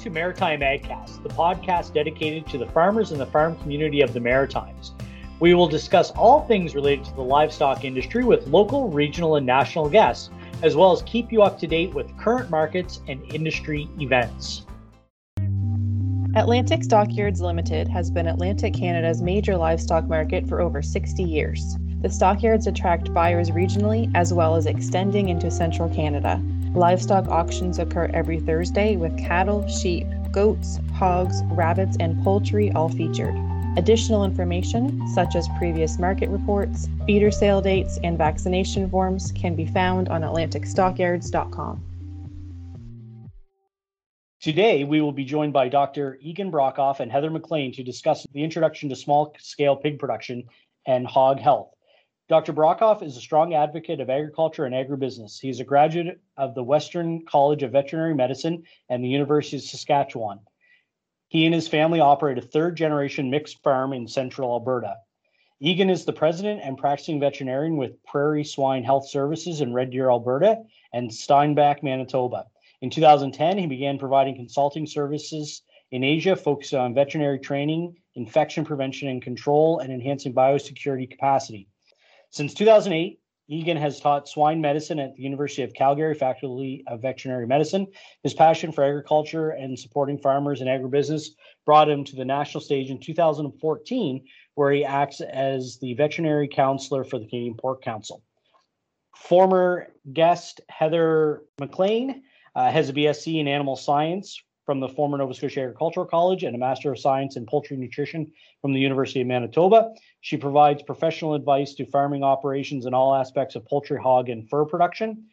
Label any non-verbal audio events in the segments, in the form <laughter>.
to Maritime AgCast, the podcast dedicated to the farmers and the farm community of the Maritimes. We will discuss all things related to the livestock industry with local, regional, and national guests, as well as keep you up to date with current markets and industry events. Atlantic Stockyards Limited has been Atlantic Canada's major livestock market for over 60 years. The stockyards attract buyers regionally as well as extending into central Canada. Livestock auctions occur every Thursday with cattle, sheep, goats, hogs, rabbits, and poultry all featured. Additional information, such as previous market reports, feeder sale dates, and vaccination forms, can be found on AtlanticStockyards.com. Today, we will be joined by Dr. Egan Brockhoff and Heather McLean to discuss the introduction to small scale pig production and hog health. Dr. Brockhoff is a strong advocate of agriculture and agribusiness. He is a graduate of the Western College of Veterinary Medicine and the University of Saskatchewan. He and his family operate a third generation mixed farm in central Alberta. Egan is the president and practicing veterinarian with Prairie Swine Health Services in Red Deer, Alberta, and Steinbach, Manitoba. In 2010, he began providing consulting services in Asia, focused on veterinary training, infection prevention and control, and enhancing biosecurity capacity. Since 2008, Egan has taught swine medicine at the University of Calgary Faculty of Veterinary Medicine. His passion for agriculture and supporting farmers and agribusiness brought him to the national stage in 2014, where he acts as the veterinary counselor for the Canadian Pork Council. Former guest Heather McLean uh, has a BSc in animal science from the former Nova Scotia Agricultural College and a Master of Science in Poultry Nutrition from the University of Manitoba. She provides professional advice to farming operations in all aspects of poultry, hog, and fur production.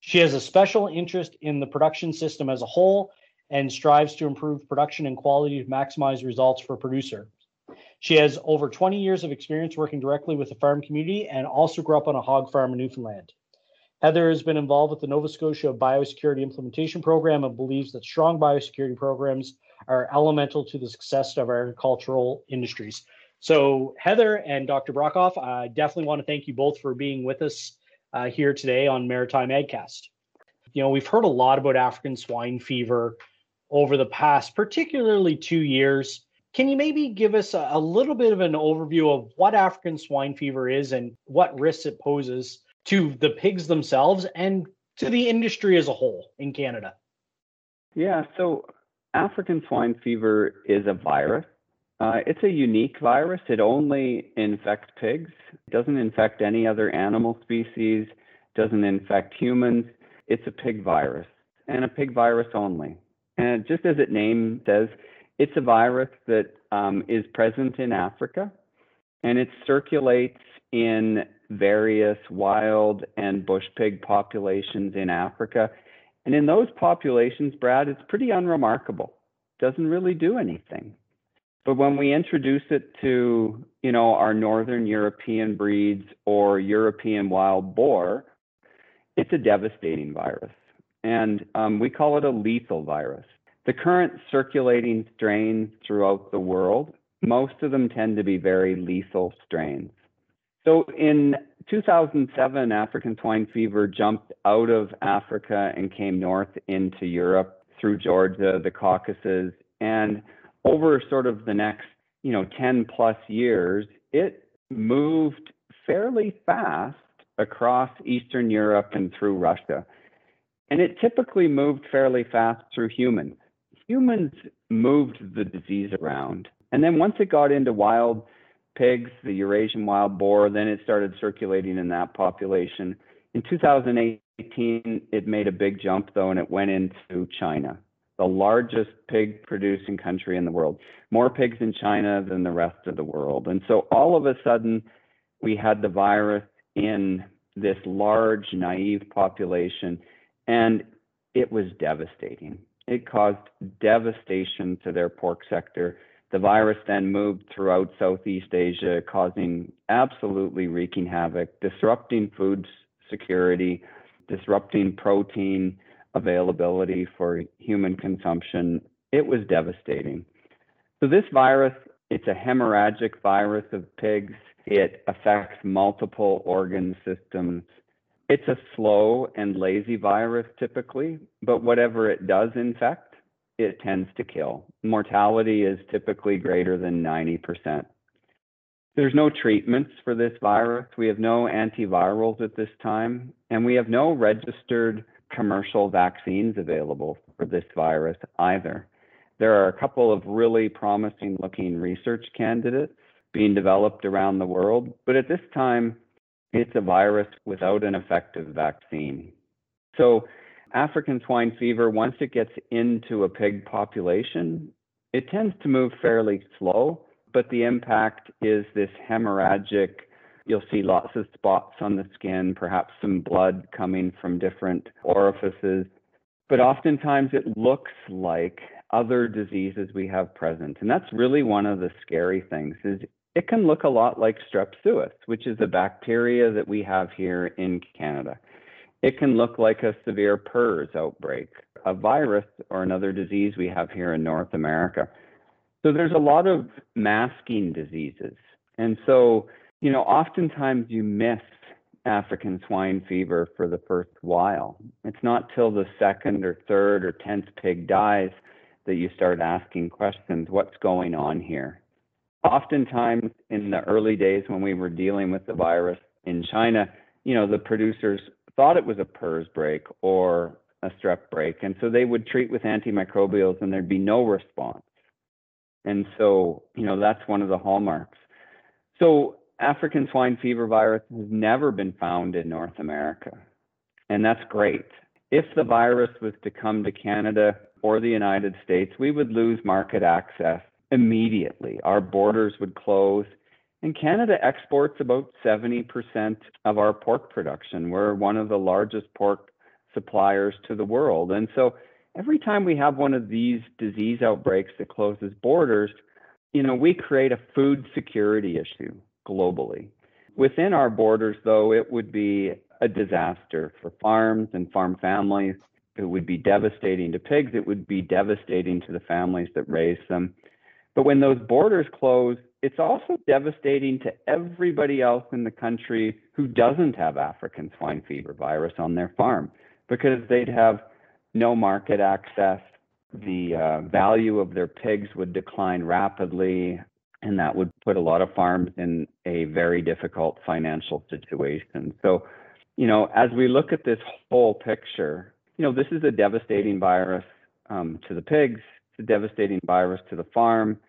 She has a special interest in the production system as a whole and strives to improve production and quality to maximize results for producers. She has over 20 years of experience working directly with the farm community and also grew up on a hog farm in Newfoundland. Heather has been involved with the Nova Scotia Biosecurity Implementation Program and believes that strong biosecurity programs are elemental to the success of our agricultural industries. So, Heather and Dr. Brockhoff, I definitely want to thank you both for being with us uh, here today on Maritime AgCast. You know, we've heard a lot about African swine fever over the past, particularly two years. Can you maybe give us a, a little bit of an overview of what African swine fever is and what risks it poses to the pigs themselves and to the industry as a whole in Canada? Yeah, so African swine fever is a virus. Uh, it's a unique virus. It only infects pigs. It doesn't infect any other animal species, doesn't infect humans. It's a pig virus and a pig virus only. And just as its name says, it's a virus that um, is present in Africa and it circulates in various wild and bush pig populations in Africa. And in those populations, Brad, it's pretty unremarkable. Doesn't really do anything. But when we introduce it to, you know, our northern European breeds or European wild boar, it's a devastating virus. And um, we call it a lethal virus. The current circulating strains throughout the world, most of them tend to be very lethal strains. So in 2007, African swine fever jumped out of Africa and came north into Europe through Georgia, the Caucasus, and over sort of the next, you know, 10 plus years, it moved fairly fast across Eastern Europe and through Russia. And it typically moved fairly fast through humans. Humans moved the disease around. And then once it got into wild pigs, the Eurasian wild boar, then it started circulating in that population. In 2018, it made a big jump though, and it went into China, the largest pig producing country in the world. More pigs in China than the rest of the world. And so all of a sudden, we had the virus in this large, naive population, and it was devastating. It caused devastation to their pork sector the virus then moved throughout Southeast Asia, causing absolutely wreaking havoc, disrupting food security, disrupting protein availability for human consumption. It was devastating. So, this virus, it's a hemorrhagic virus of pigs. It affects multiple organ systems. It's a slow and lazy virus typically, but whatever it does infect, it tends to kill. Mortality is typically greater than 90%. There's no treatments for this virus. We have no antivirals at this time, and we have no registered commercial vaccines available for this virus either. There are a couple of really promising looking research candidates being developed around the world, but at this time, it's a virus without an effective vaccine. So, African swine fever, once it gets into a pig population, it tends to move fairly slow, but the impact is this hemorrhagic. You'll see lots of spots on the skin, perhaps some blood coming from different orifices. But oftentimes it looks like other diseases we have present. And that's really one of the scary things is it can look a lot like strep suis, which is a bacteria that we have here in Canada. It can look like a severe PRRS outbreak, a virus or another disease we have here in North America. So there's a lot of masking diseases. And so, you know, oftentimes you miss African swine fever for the first while. It's not till the second or third or tenth pig dies that you start asking questions what's going on here? Oftentimes, in the early days when we were dealing with the virus in China, you know, the producers thought it was a PRRS break or a strep break. And so they would treat with antimicrobials and there'd be no response. And so, you know, that's one of the hallmarks. So, African swine fever virus has never been found in North America. And that's great. If the virus was to come to Canada or the United States, we would lose market access immediately. Our borders would close. And Canada exports about 70% of our pork production. We're one of the largest pork suppliers to the world. And so every time we have one of these disease outbreaks that closes borders, you know, we create a food security issue globally. Within our borders, though, it would be a disaster for farms and farm families. It would be devastating to pigs. It would be devastating to the families that raise them. But when those borders close, it's also devastating to everybody else in the country who doesn't have African swine fever virus on their farm because they'd have no market access. The uh, value of their pigs would decline rapidly, and that would put a lot of farms in a very difficult financial situation. So, you know, as we look at this whole picture, you know, this is a devastating virus um, to the pigs, it's a devastating virus to the farm,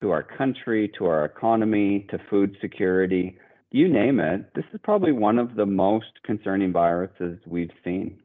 to our country, to our economy, to food security, you name it. This is probably one of the most concerning viruses we've seen.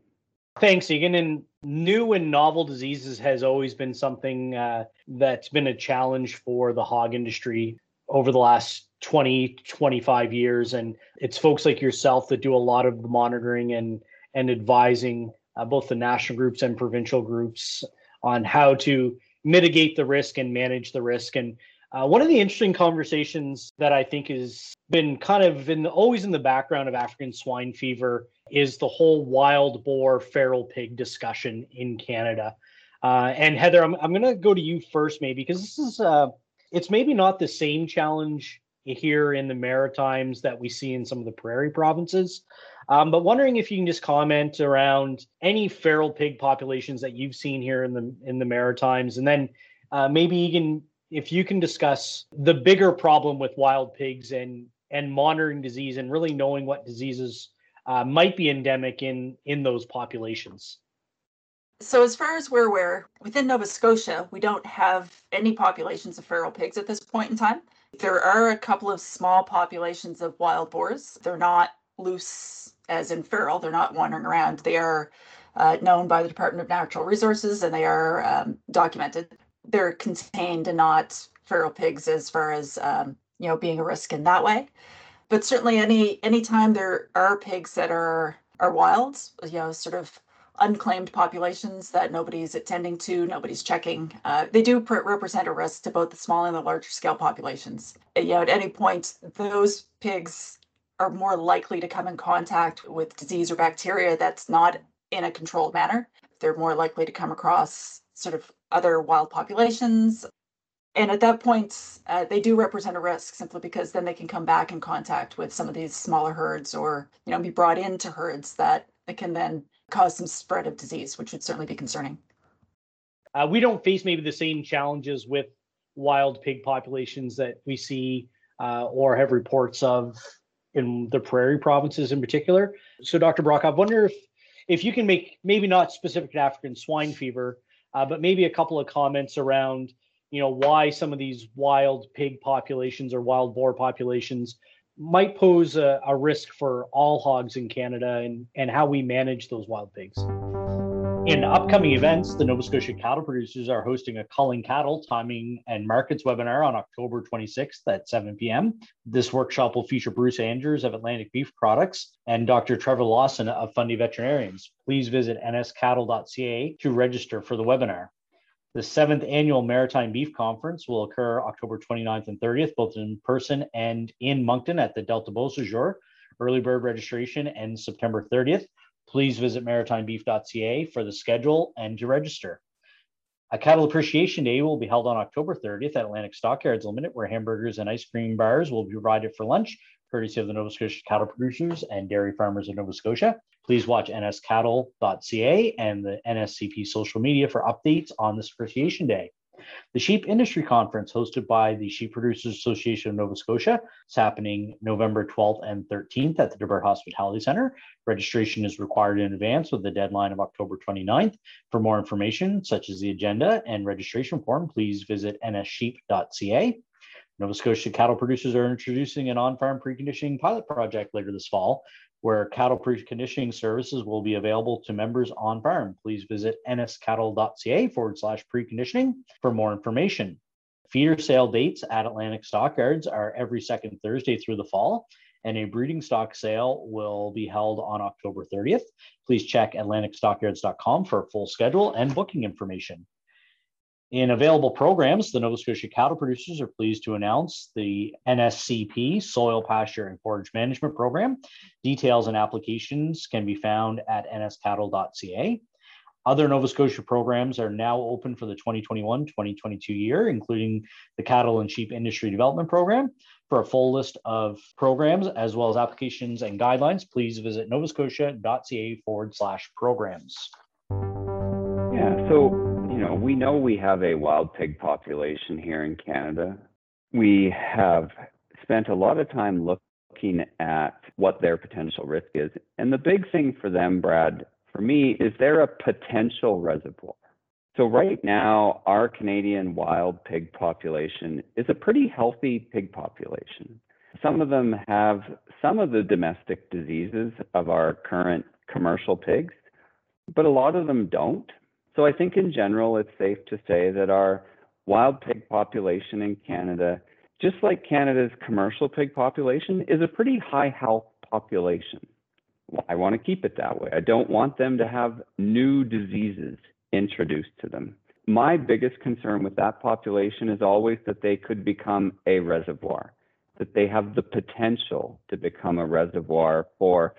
Thanks, Egan. And new and novel diseases has always been something uh, that's been a challenge for the hog industry over the last 20, 25 years. And it's folks like yourself that do a lot of the monitoring and, and advising uh, both the national groups and provincial groups on how to mitigate the risk and manage the risk. And uh, one of the interesting conversations that I think has been kind of in the, always in the background of African swine fever is the whole wild boar feral pig discussion in Canada. Uh, and Heather, I'm, I'm going to go to you first, maybe, because this is uh, it's maybe not the same challenge here in the Maritimes that we see in some of the prairie provinces. Um, but wondering if you can just comment around any feral pig populations that you've seen here in the in the Maritimes, and then uh, maybe can if you can discuss the bigger problem with wild pigs and and monitoring disease and really knowing what diseases uh, might be endemic in in those populations. So, as far as we're aware, within Nova Scotia, we don't have any populations of feral pigs at this point in time. There are a couple of small populations of wild boars. They're not loose as in feral, they're not wandering around. They are uh, known by the Department of Natural Resources and they are um, documented. They're contained and not feral pigs as far as um, you know being a risk in that way. But certainly, any anytime there are pigs that are are wild, you know, sort of unclaimed populations that nobody's attending to, nobody's checking. Uh, they do pr- represent a risk to both the small and the larger scale populations. You know, at any point, those pigs are more likely to come in contact with disease or bacteria that's not in a controlled manner. They're more likely to come across sort of other wild populations. And at that point, uh, they do represent a risk simply because then they can come back in contact with some of these smaller herds or, you know, be brought into herds that can then cause some spread of disease, which would certainly be concerning. Uh, we don't face maybe the same challenges with wild pig populations that we see uh, or have reports of in the prairie provinces in particular. So, Dr. Brock, I wonder if if you can make maybe not specific to African swine fever, uh, but maybe a couple of comments around you know why some of these wild pig populations or wild boar populations might pose a, a risk for all hogs in Canada and, and how we manage those wild pigs. In upcoming events, the Nova Scotia cattle producers are hosting a culling cattle timing and markets webinar on October 26th at 7 p.m. This workshop will feature Bruce Andrews of Atlantic Beef Products and Dr. Trevor Lawson of Fundy Veterinarians. Please visit nscattle.ca to register for the webinar. The seventh annual Maritime Beef Conference will occur October 29th and 30th, both in person and in Moncton at the Delta Beausejour. Early bird registration ends September 30th. Please visit maritimebeef.ca for the schedule and to register. A Cattle Appreciation Day will be held on October 30th at Atlantic Stockyards Limited, where hamburgers and ice cream bars will be provided for lunch, courtesy of the Nova Scotia Cattle Producers and Dairy Farmers of Nova Scotia. Please watch nscattle.ca and the NSCP social media for updates on this Appreciation Day. The Sheep Industry Conference, hosted by the Sheep Producers Association of Nova Scotia, is happening November 12th and 13th at the Debert Hospitality Center. Registration is required in advance with the deadline of October 29th. For more information, such as the agenda and registration form, please visit nssheep.ca. Nova Scotia cattle producers are introducing an on farm preconditioning pilot project later this fall, where cattle preconditioning services will be available to members on farm. Please visit nscattle.ca forward slash preconditioning for more information. Feeder sale dates at Atlantic Stockyards are every second Thursday through the fall, and a breeding stock sale will be held on October 30th. Please check atlanticstockyards.com for full schedule and booking information. In available programs, the Nova Scotia cattle producers are pleased to announce the NSCP Soil, Pasture, and Forage Management Program. Details and applications can be found at nscattle.ca. Other Nova Scotia programs are now open for the 2021 2022 year, including the Cattle and Sheep Industry Development Program. For a full list of programs as well as applications and guidelines, please visit novascotia.ca forward slash programs. Yeah, so we know we have a wild pig population here in Canada. We have spent a lot of time looking at what their potential risk is. And the big thing for them, Brad, for me, is they're a potential reservoir. So, right now, our Canadian wild pig population is a pretty healthy pig population. Some of them have some of the domestic diseases of our current commercial pigs, but a lot of them don't. So I think in general, it's safe to say that our wild pig population in Canada, just like Canada's commercial pig population, is a pretty high health population. I want to keep it that way. I don't want them to have new diseases introduced to them. My biggest concern with that population is always that they could become a reservoir, that they have the potential to become a reservoir for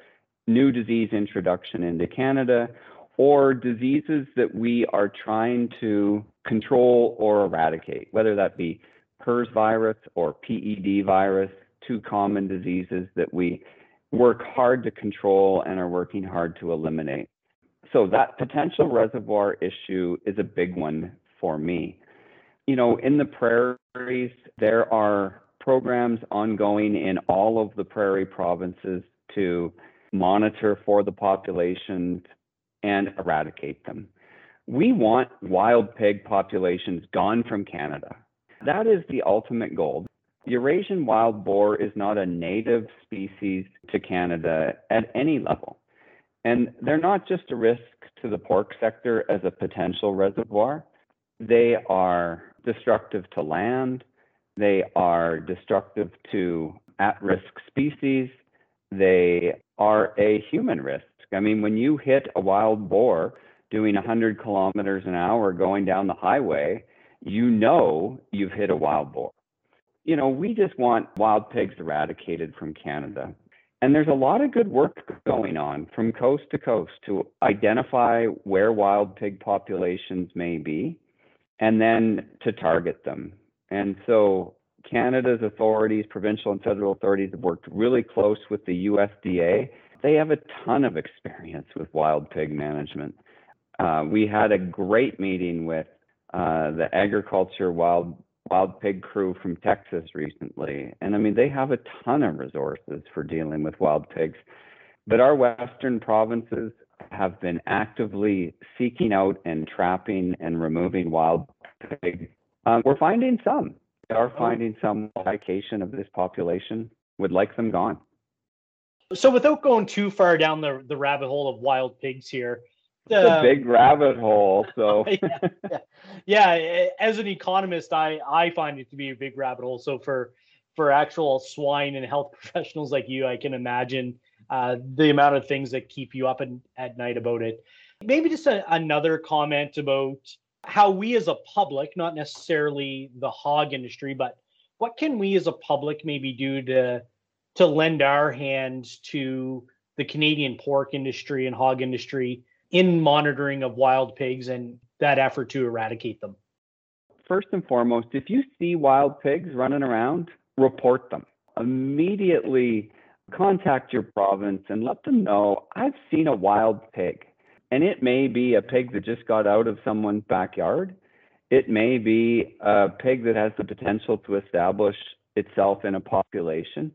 new disease introduction into Canada or diseases that we are trying to control or eradicate, whether that be PRRS virus or PED virus, two common diseases that we work hard to control and are working hard to eliminate. So that potential reservoir issue is a big one for me. You know, in the prairies, there are programs ongoing in all of the prairie provinces to monitor for the populations, and eradicate them. We want wild pig populations gone from Canada. That is the ultimate goal. Eurasian wild boar is not a native species to Canada at any level. And they're not just a risk to the pork sector as a potential reservoir, they are destructive to land, they are destructive to at risk species, they are a human risk I mean, when you hit a wild boar doing 100 kilometers an hour going down the highway, you know you've hit a wild boar. You know, we just want wild pigs eradicated from Canada. And there's a lot of good work going on from coast to coast to identify where wild pig populations may be and then to target them. And so Canada's authorities, provincial and federal authorities, have worked really close with the USDA they have a ton of experience with wild pig management. Uh, we had a great meeting with uh, the agriculture wild wild pig crew from Texas recently, and I mean they have a ton of resources for dealing with wild pigs. But our western provinces have been actively seeking out and trapping and removing wild pigs. Um, we're finding some. We are finding some location of this population. Would like them gone. So, without going too far down the, the rabbit hole of wild pigs here, it's a big rabbit hole. So, <laughs> yeah, yeah. yeah, as an economist, I I find it to be a big rabbit hole. So for for actual swine and health <laughs> professionals like you, I can imagine uh, the amount of things that keep you up in, at night about it. Maybe just a, another comment about how we as a public, not necessarily the hog industry, but what can we as a public maybe do to to lend our hands to the Canadian pork industry and hog industry in monitoring of wild pigs and that effort to eradicate them? First and foremost, if you see wild pigs running around, report them. Immediately contact your province and let them know I've seen a wild pig. And it may be a pig that just got out of someone's backyard. It may be a pig that has the potential to establish itself in a population,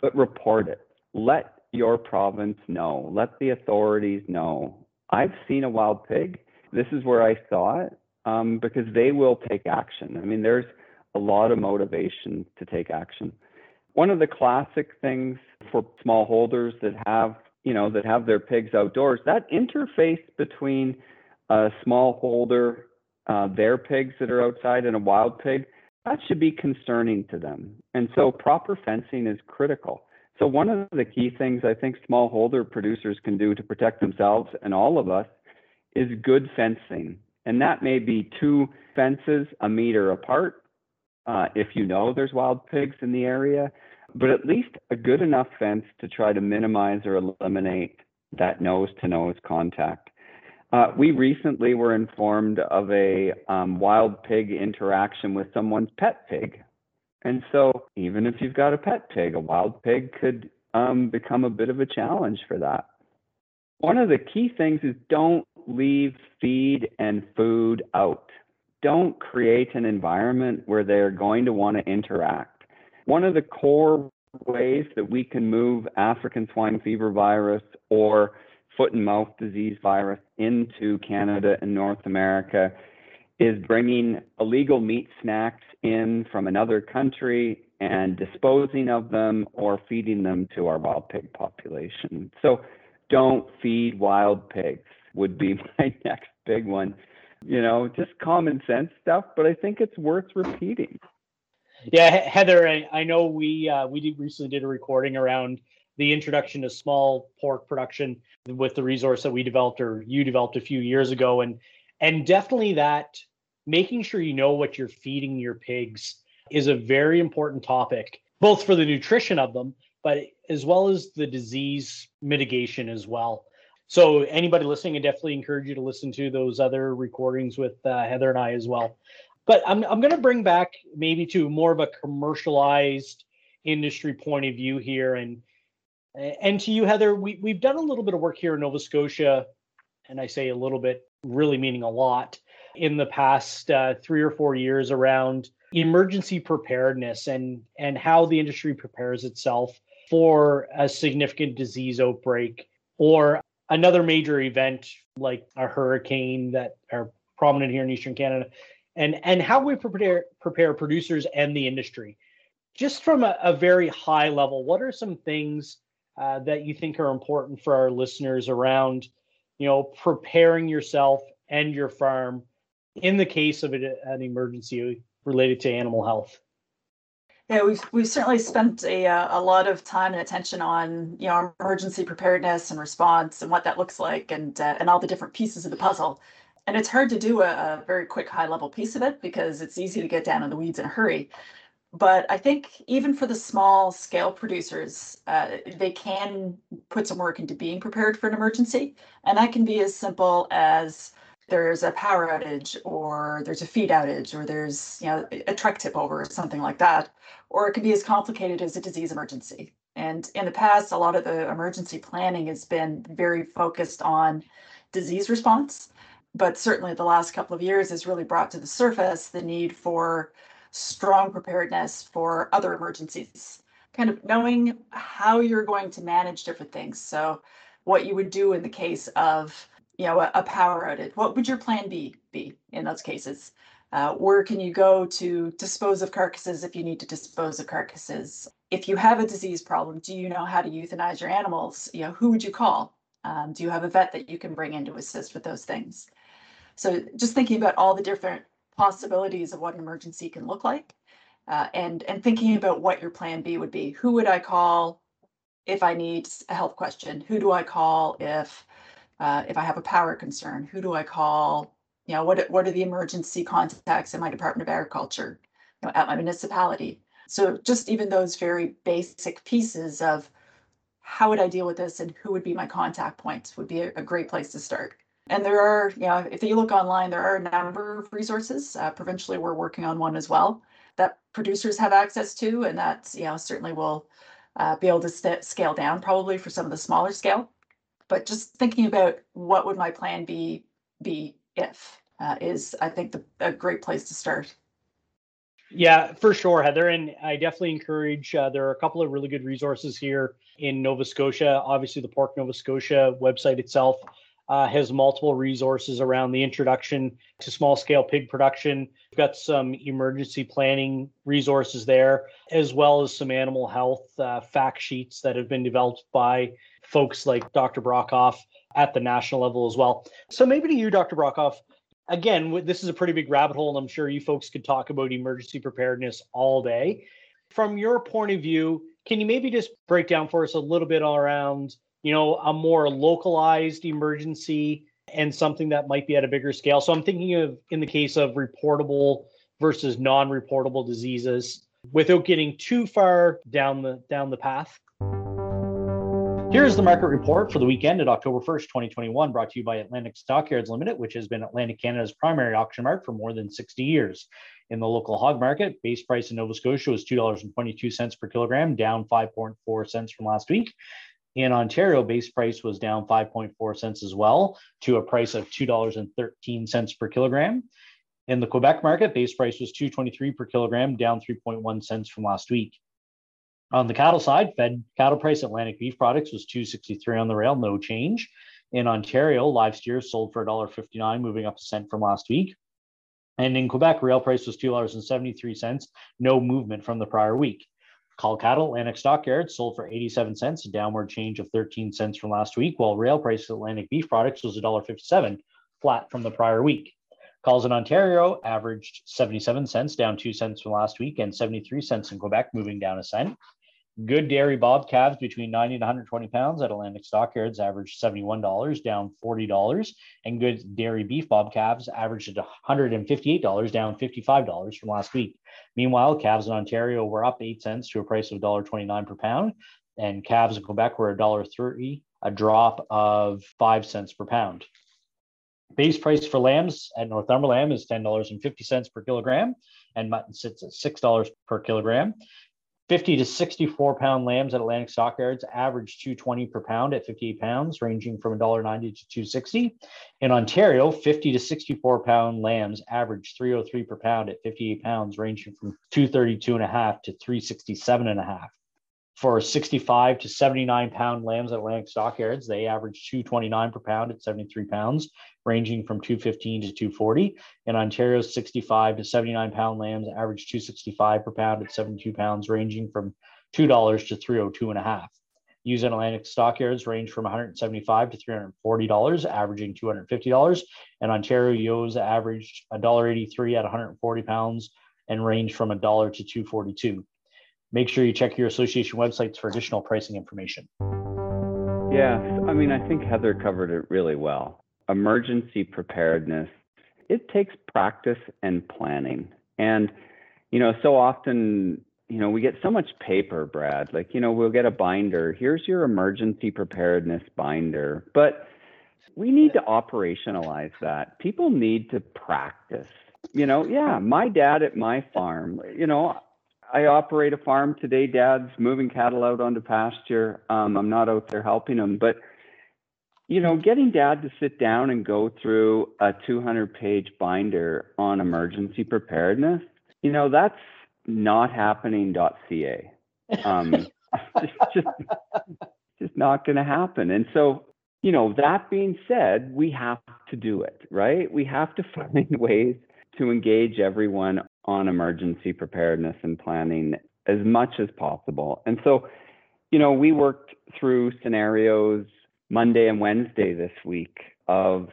but report it. Let your province know. Let the authorities know. I've seen a wild pig. This is where I saw it um, because they will take action. I mean, there's a lot of motivation to take action. One of the classic things for smallholders that have, you know, that have their pigs outdoors, that interface between a smallholder, uh, their pigs that are outside, and a wild pig, that should be concerning to them. And so proper fencing is critical. So one of the key things I think smallholder producers can do to protect themselves and all of us is good fencing. And that may be two fences a meter apart uh, if you know there's wild pigs in the area, but at least a good enough fence to try to minimize or eliminate that nose to nose contact. Uh, we recently were informed of a um, wild pig interaction with someone's pet pig and so, even if you've got a pet pig, a wild pig could um, become a bit of a challenge for that. One of the key things is don't leave feed and food out. Don't create an environment where they're going to want to interact. One of the core ways that we can move African swine fever virus or foot and mouth disease virus into Canada and North America is bringing illegal meat snacks in from another country and disposing of them or feeding them to our wild pig population. So don't feed wild pigs would be <laughs> my next big one. You know, just common sense stuff, but I think it's worth repeating. Yeah, Heather, I, I know we uh, we did recently did a recording around the introduction to small pork production with the resource that we developed or you developed a few years ago, and and definitely that making sure you know what you're feeding your pigs is a very important topic, both for the nutrition of them, but as well as the disease mitigation as well. So anybody listening, I definitely encourage you to listen to those other recordings with uh, Heather and I as well. But I'm I'm going to bring back maybe to more of a commercialized industry point of view here, and and to you, Heather, we we've done a little bit of work here in Nova Scotia, and I say a little bit, really meaning a lot, in the past uh, three or four years around emergency preparedness and and how the industry prepares itself for a significant disease outbreak or another major event like a hurricane that are prominent here in eastern canada and and how we prepare prepare producers and the industry. Just from a, a very high level what are some things uh, that you think are important for our listeners around you know preparing yourself and your farm in the case of an emergency related to animal health? Yeah, we've we've certainly spent a uh, a lot of time and attention on you know emergency preparedness and response and what that looks like and uh, and all the different pieces of the puzzle. And it's hard to do a, a, very quick high level piece of it because it's easy to get down in the weeds in a hurry. But I think even for the small scale producers, uh, they can put some work into being prepared for an emergency, and that can be as simple as there's a power outage or there's a feed outage or there's you know a truck tip over or something like that. Or it can be as complicated as a disease emergency. And in the past a lot of the emergency planning has been very focused on disease response. But certainly the last couple of years has really brought to the surface the need for strong preparedness for other emergencies. Kind of knowing how you're going to manage different things. So, what you would do in the case of you know a, a power outage. What would your plan B be in those cases? Uh, where can you go to dispose of carcasses if you need to dispose of carcasses? If you have a disease problem, do you know how to euthanize your animals? You know, who would you call? Um, do you have a vet that you can bring in to assist with those things? So just thinking about all the different possibilities of what an emergency can look like, uh, and and thinking about what your plan B would be. Who would I call if I need a health question? Who do I call if uh, if I have a power concern? Who do I call? You know, what what are the emergency contacts in my Department of Agriculture, you know, at my municipality? So just even those very basic pieces of how would I deal with this and who would be my contact points would be a, a great place to start. And there are, you know, if you look online, there are a number of resources. Uh, provincially, we're working on one as well that producers have access to, and that, you know, certainly will uh, be able to scale down probably for some of the smaller scale. But just thinking about what would my plan be be if uh, is, I think, the, a great place to start. Yeah, for sure, Heather. And I definitely encourage, uh, there are a couple of really good resources here in Nova Scotia. Obviously, the Pork Nova Scotia website itself uh, has multiple resources around the introduction to small scale pig production. We've got some emergency planning resources there, as well as some animal health uh, fact sheets that have been developed by folks like Dr. Brockhoff at the national level as well. So, maybe to you, Dr. Brockhoff, again, this is a pretty big rabbit hole, and I'm sure you folks could talk about emergency preparedness all day. From your point of view, can you maybe just break down for us a little bit around you know, a more localized emergency and something that might be at a bigger scale. So I'm thinking of in the case of reportable versus non-reportable diseases without getting too far down the down the path. Here's the market report for the weekend at October 1st, 2021, brought to you by Atlantic Stockyards Limited, which has been Atlantic Canada's primary auction market for more than 60 years. In the local hog market, base price in Nova Scotia was $2.22 per kilogram, down 5.4 cents from last week. In Ontario, base price was down 5.4 cents as well to a price of $2.13 per kilogram. In the Quebec market, base price was 2.23 per kilogram, down 3.1 cents from last week. On the cattle side, Fed cattle price Atlantic beef products was 263 on the rail, no change. In Ontario, live steers sold for $1.59, moving up a cent from last week. And in Quebec, rail price was $2.73, no movement from the prior week. Cull cattle, Atlantic Stockyards sold for 87 cents, a downward change of 13 cents from last week, while rail price Atlantic beef products was $1.57, flat from the prior week. Calls in Ontario averaged 77 cents, down 2 cents from last week, and 73 cents in Quebec, moving down a cent. Good dairy bob calves between 90 and 120 pounds at Atlantic Stockyards averaged $71, down $40. And good dairy beef bob calves averaged $158, down $55 from last week. Meanwhile, calves in Ontario were up 8 cents to a price of $1.29 per pound. And calves in Quebec were $1.30, a drop of 5 cents per pound. Base price for lambs at Northumberland is $10.50 per kilogram, and mutton sits at $6 per kilogram. 50 to 64 pound lambs at Atlantic Stockyards average 220 per pound at 58 pounds, ranging from $1.90 to 260. In Ontario, 50 to 64 pound lambs average 303 per pound at 58 pounds, ranging from 232 and a half to 367 and a half. For 65 to 79 pound lambs at Atlantic Stockyards, they average 229 per pound at 73 pounds, ranging from 215 to 240. In Ontario's 65 to 79 pound lambs average 265 per pound at 72 pounds, ranging from $2 to 302 and a half. Ewes in Atlantic stockyards range from 175 to 340 dollars, averaging 250 dollars. And Ontario ewes averaged $1.83 at 140 pounds and range from a dollar to 242. Make sure you check your association websites for additional pricing information. Yeah, I mean, I think Heather covered it really well emergency preparedness, it takes practice and planning. And, you know, so often, you know, we get so much paper, Brad. Like, you know, we'll get a binder. Here's your emergency preparedness binder. But we need to operationalize that. People need to practice. You know, yeah, my dad at my farm, you know, I operate a farm today. Dad's moving cattle out onto pasture. Um, I'm not out there helping him, but you know, getting dad to sit down and go through a 200 page binder on emergency preparedness, you know, that's not happening.ca. Um, <laughs> just, just, just not going to happen. And so, you know, that being said, we have to do it, right? We have to <laughs> find ways to engage everyone on emergency preparedness and planning as much as possible. And so, you know, we worked through scenarios Monday and Wednesday this week of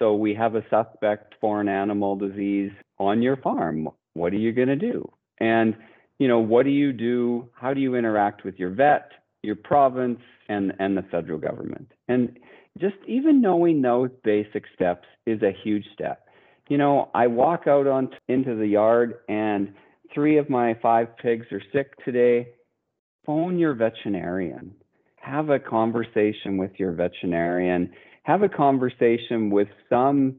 so we have a suspect foreign animal disease on your farm. What are you going to do? And you know, what do you do? How do you interact with your vet, your province, and and the federal government? And just even knowing those basic steps is a huge step. You know, I walk out on into the yard and three of my five pigs are sick today. Phone your veterinarian have a conversation with your veterinarian, have a conversation with some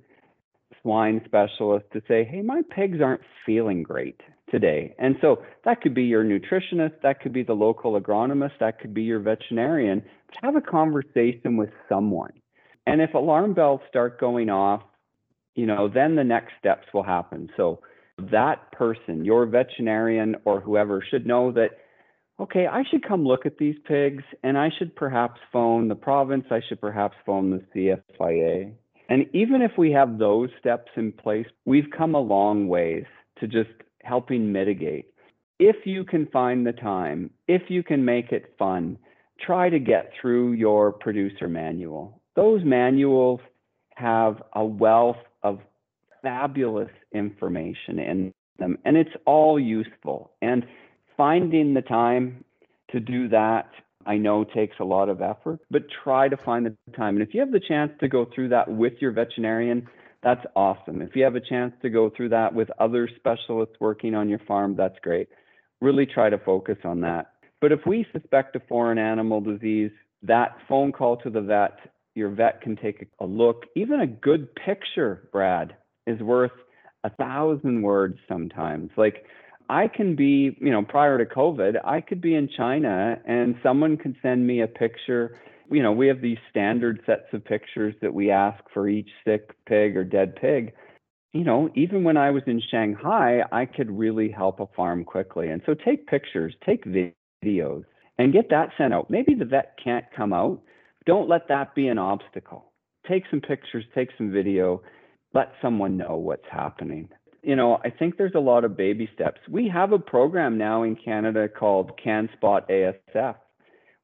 swine specialist to say, hey, my pigs aren't feeling great today. And so that could be your nutritionist, that could be the local agronomist, that could be your veterinarian. Have a conversation with someone. And if alarm bells start going off, you know, then the next steps will happen. So that person, your veterinarian or whoever, should know that okay, I should come look at these pigs and I should perhaps phone the province, I should perhaps phone the CFIA. And even if we have those steps in place, we've come a long ways to just helping mitigate. If you can find the time, if you can make it fun, try to get through your producer manual. Those manuals have a wealth of fabulous information in them, and it's all useful. And finding the time to do that I know takes a lot of effort, but try to find the time. And if you have the chance to go through that with your veterinarian, that's awesome. If you have a chance to go through that with other specialists working on your farm, that's great. Really try to focus on that. But if we suspect a foreign animal disease, that phone call to the vet, your vet can take a look. Even a good picture, Brad, is worth a thousand words sometimes. Like I can be, you know, prior to COVID, I could be in China and someone could send me a picture. You know, we have these standard sets of pictures that we ask for each sick pig or dead pig. You know, even when I was in Shanghai, I could really help a farm quickly. And so take pictures, take videos, and get that sent out. Maybe the vet can't come out. Don't let that be an obstacle. Take some pictures, take some video, let someone know what's happening you know, I think there's a lot of baby steps. We have a program now in Canada called CanSpot ASF,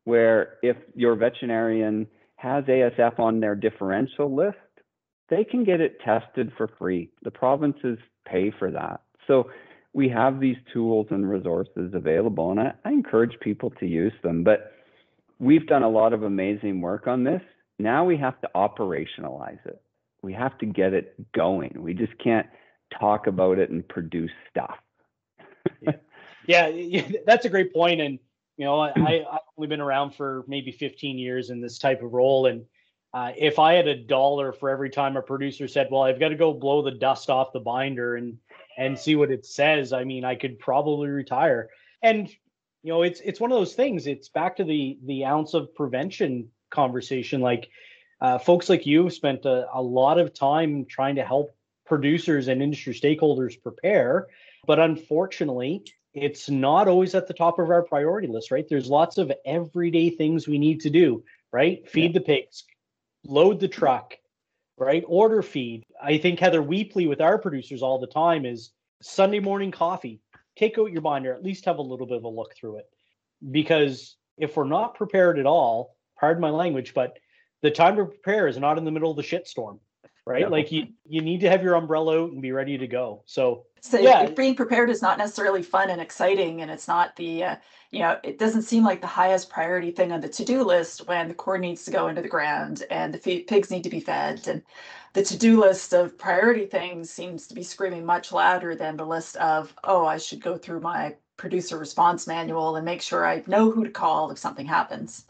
where if your veterinarian has ASF on their differential list, they can get it tested for free. The provinces pay for that. So we have these tools and resources available, and I, I encourage people to use them. But we've done a lot of amazing work on this. Now we have to operationalize it. We have to get it going. We just can't talk about it and produce stuff. yeah. yeah, that's a great point. And you know, I, I've only been around for maybe 15 years in this type of role, and uh, if I had a dollar for every time a producer said, "Well, I've got to go blow the dust off the binder and and see what it says," I mean, I could probably retire. And you know, it's it's one of those things. It's back to the the ounce of prevention conversation. Like uh, folks like you have spent a, a lot of time trying to help producers and industry stakeholders prepare. But unfortunately, it's not always at the top of our priority list, right? There's lots of everyday things we need to do, right? Feed yeah. the pigs, load the truck, right? Order feed. I think Heather Weepley with our producers all the time is Sunday morning coffee. Take out your binder, at least have a little bit of a look through it. Because if we're not prepared at all, pardon my language, but the time to prepare is not in the middle of the shitstorm right? Yeah. Like you you need to have your umbrella out and be ready to go. So, so yeah, being prepared is not necessarily fun and exciting, and it's not the uh, you know it doesn't seem like the highest priority thing on the to do list when the corn needs to go into the ground and the pigs need to be fed and the to-do list of priority things seems to be screaming much louder than the list of oh i should go through my producer response manual and make sure i know who to call if something happens.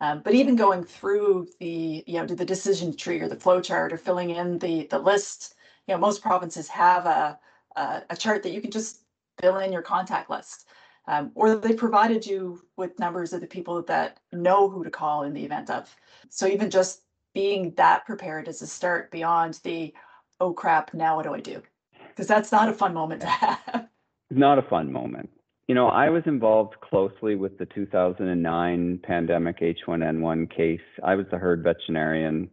Um, but even going through the, you know, the decision tree or the flow chart or filling in the the list, you know, most provinces have a a, a chart that you can just fill in your contact list, um, or they provided you with numbers of the people that know who to call in the event of. So even just being that prepared is a start beyond the, oh crap, now what do I do? Because that's not a fun moment to have. <laughs> Not a fun moment. You know, I was involved closely with the 2009 pandemic H1N1 case. I was the herd veterinarian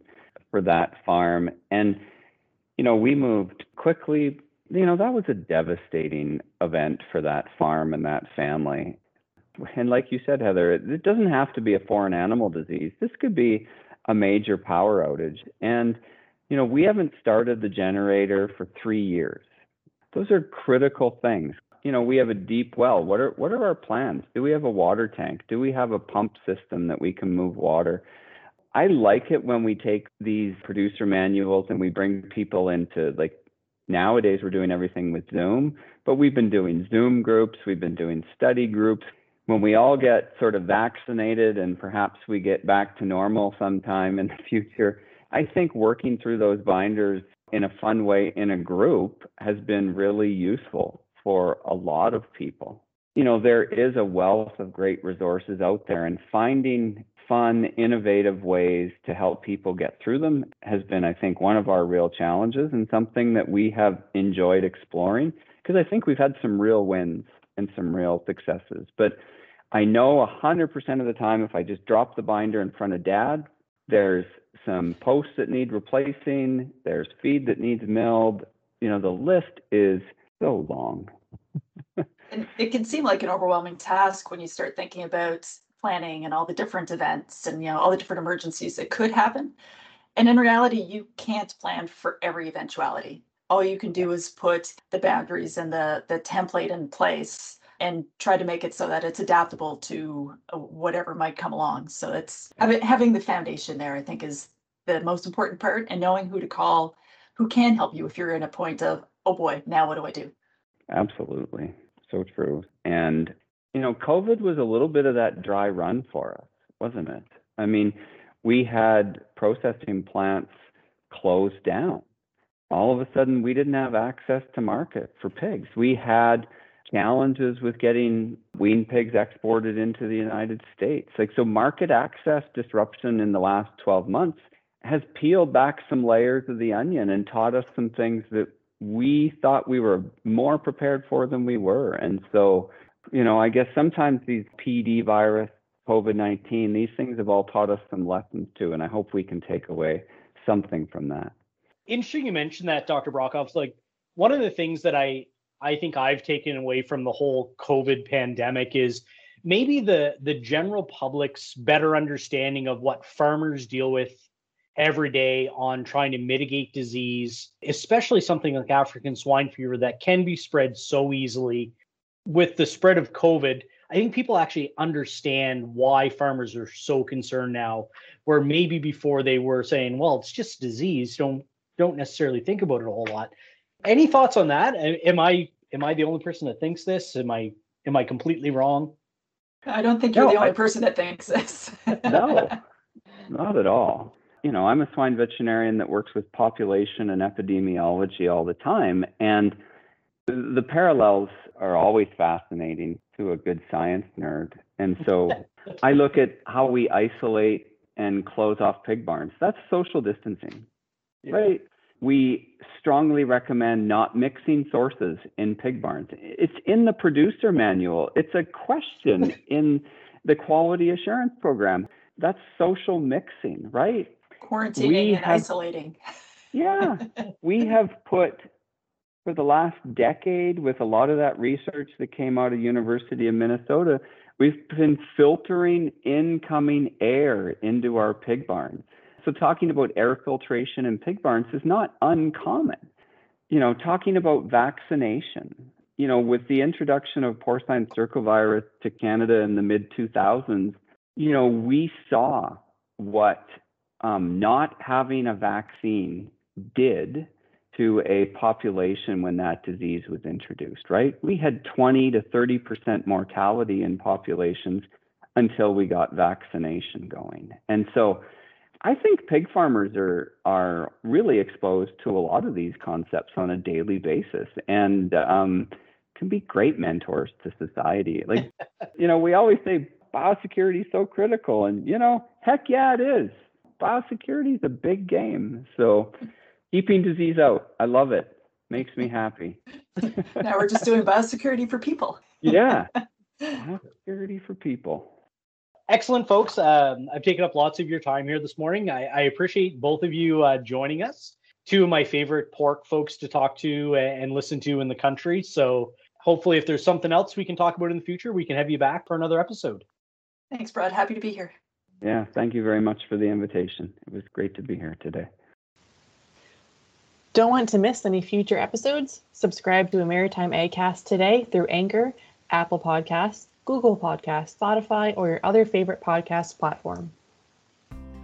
for that farm. And, you know, we moved quickly. You know, that was a devastating event for that farm and that family. And like you said, Heather, it doesn't have to be a foreign animal disease. This could be a major power outage. And, you know, we haven't started the generator for three years. Those are critical things. You know, we have a deep well. What are what are our plans? Do we have a water tank? Do we have a pump system that we can move water? I like it when we take these producer manuals and we bring people into like nowadays we're doing everything with Zoom, but we've been doing Zoom groups, we've been doing study groups. When we all get sort of vaccinated and perhaps we get back to normal sometime in the <laughs> future, I think working through those binders in a fun way in a group has been really useful for a lot of people. You know, there is a wealth of great resources out there, and finding fun, innovative ways to help people get through them has been, I think, one of our real challenges and something that we have enjoyed exploring because I think we've had some real wins and some real successes. But I know 100% of the time, if I just drop the binder in front of dad, there's some posts that need replacing, there's feed that needs milled. You know, the list is so long. <laughs> and it can seem like an overwhelming task when you start thinking about planning and all the different events and you know all the different emergencies that could happen. And in reality, you can't plan for every eventuality. All you can do is put the boundaries and the the template in place and try to make it so that it's adaptable to uh, whatever might come along. So it's having the foundation there, I think, is the most important part, and knowing who to call, who can help you if you're in a point of, oh boy, now what do I do? Absolutely, so true. And you know, COVID was a little bit of that dry run for us, wasn't it? I mean, we had processing plants closed down. All of a sudden, we didn't have access to market for pigs. We had challenges with getting wean pigs exported into the United States. Like, so market access disruption in the last 12 months has peeled back some layers of the onion and taught us some things that we thought we were more prepared for than we were. And so you know, I guess sometimes these PD virus, COVID 19, these things have all taught us some lessons too. And I hope we can take away something from that. Interesting you mentioned that, Dr. Brockhoff. Like one of the things that I I think I've taken away from the whole COVID pandemic is maybe the the general public's better understanding of what farmers deal with every day on trying to mitigate disease, especially something like African swine fever that can be spread so easily with the spread of COVID, I think people actually understand why farmers are so concerned now, where maybe before they were saying, well, it's just disease, don't don't necessarily think about it a whole lot. Any thoughts on that? Am I am I the only person that thinks this? Am I am I completely wrong? I don't think you're no, the only I, person that thinks this. <laughs> no, not at all. You know, I'm a swine veterinarian that works with population and epidemiology all the time. And the parallels are always fascinating to a good science nerd. And so I look at how we isolate and close off pig barns. That's social distancing, yeah. right? We strongly recommend not mixing sources in pig barns. It's in the producer manual. It's a question <laughs> in the quality assurance program. That's social mixing, right? Quarantining we and isolating. Yeah. <laughs> we have put for the last decade with a lot of that research that came out of University of Minnesota, we've been filtering incoming air into our pig barns. So talking about air filtration in pig barns is not uncommon. You know, talking about vaccination, you know, with the introduction of porcine circovirus to Canada in the mid 2000s, you know, we saw what um, not having a vaccine did to a population when that disease was introduced, right? We had 20 to 30% mortality in populations until we got vaccination going. And so I think pig farmers are are really exposed to a lot of these concepts on a daily basis and um, can be great mentors to society. Like, <laughs> you know, we always say biosecurity is so critical, and you know, heck yeah, it is. biosecurity is a big game. So keeping disease out, I love it. Makes me happy. <laughs> now we're just doing biosecurity for people. yeah. <laughs> Biosecurity for people. Excellent, folks. Um, I've taken up lots of your time here this morning. I, I appreciate both of you uh, joining us. Two of my favorite pork folks to talk to and listen to in the country. So hopefully, if there's something else we can talk about in the future, we can have you back for another episode. Thanks, Brad. Happy to be here. Yeah, thank you very much for the invitation. It was great to be here today. Don't want to miss any future episodes? Subscribe to a Maritime Agcast today through Anchor, Apple Podcasts, Google Podcasts, Spotify, or your other favorite podcast platform.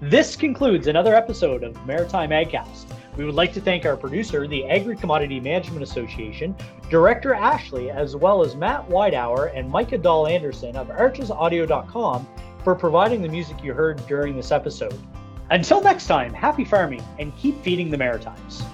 This concludes another episode of Maritime Agcast. We would like to thank our producer, the Agri Commodity Management Association, Director Ashley, as well as Matt Widehour and Micah Dahl Anderson of archesaudio.com for providing the music you heard during this episode. Until next time, happy farming and keep feeding the Maritimes.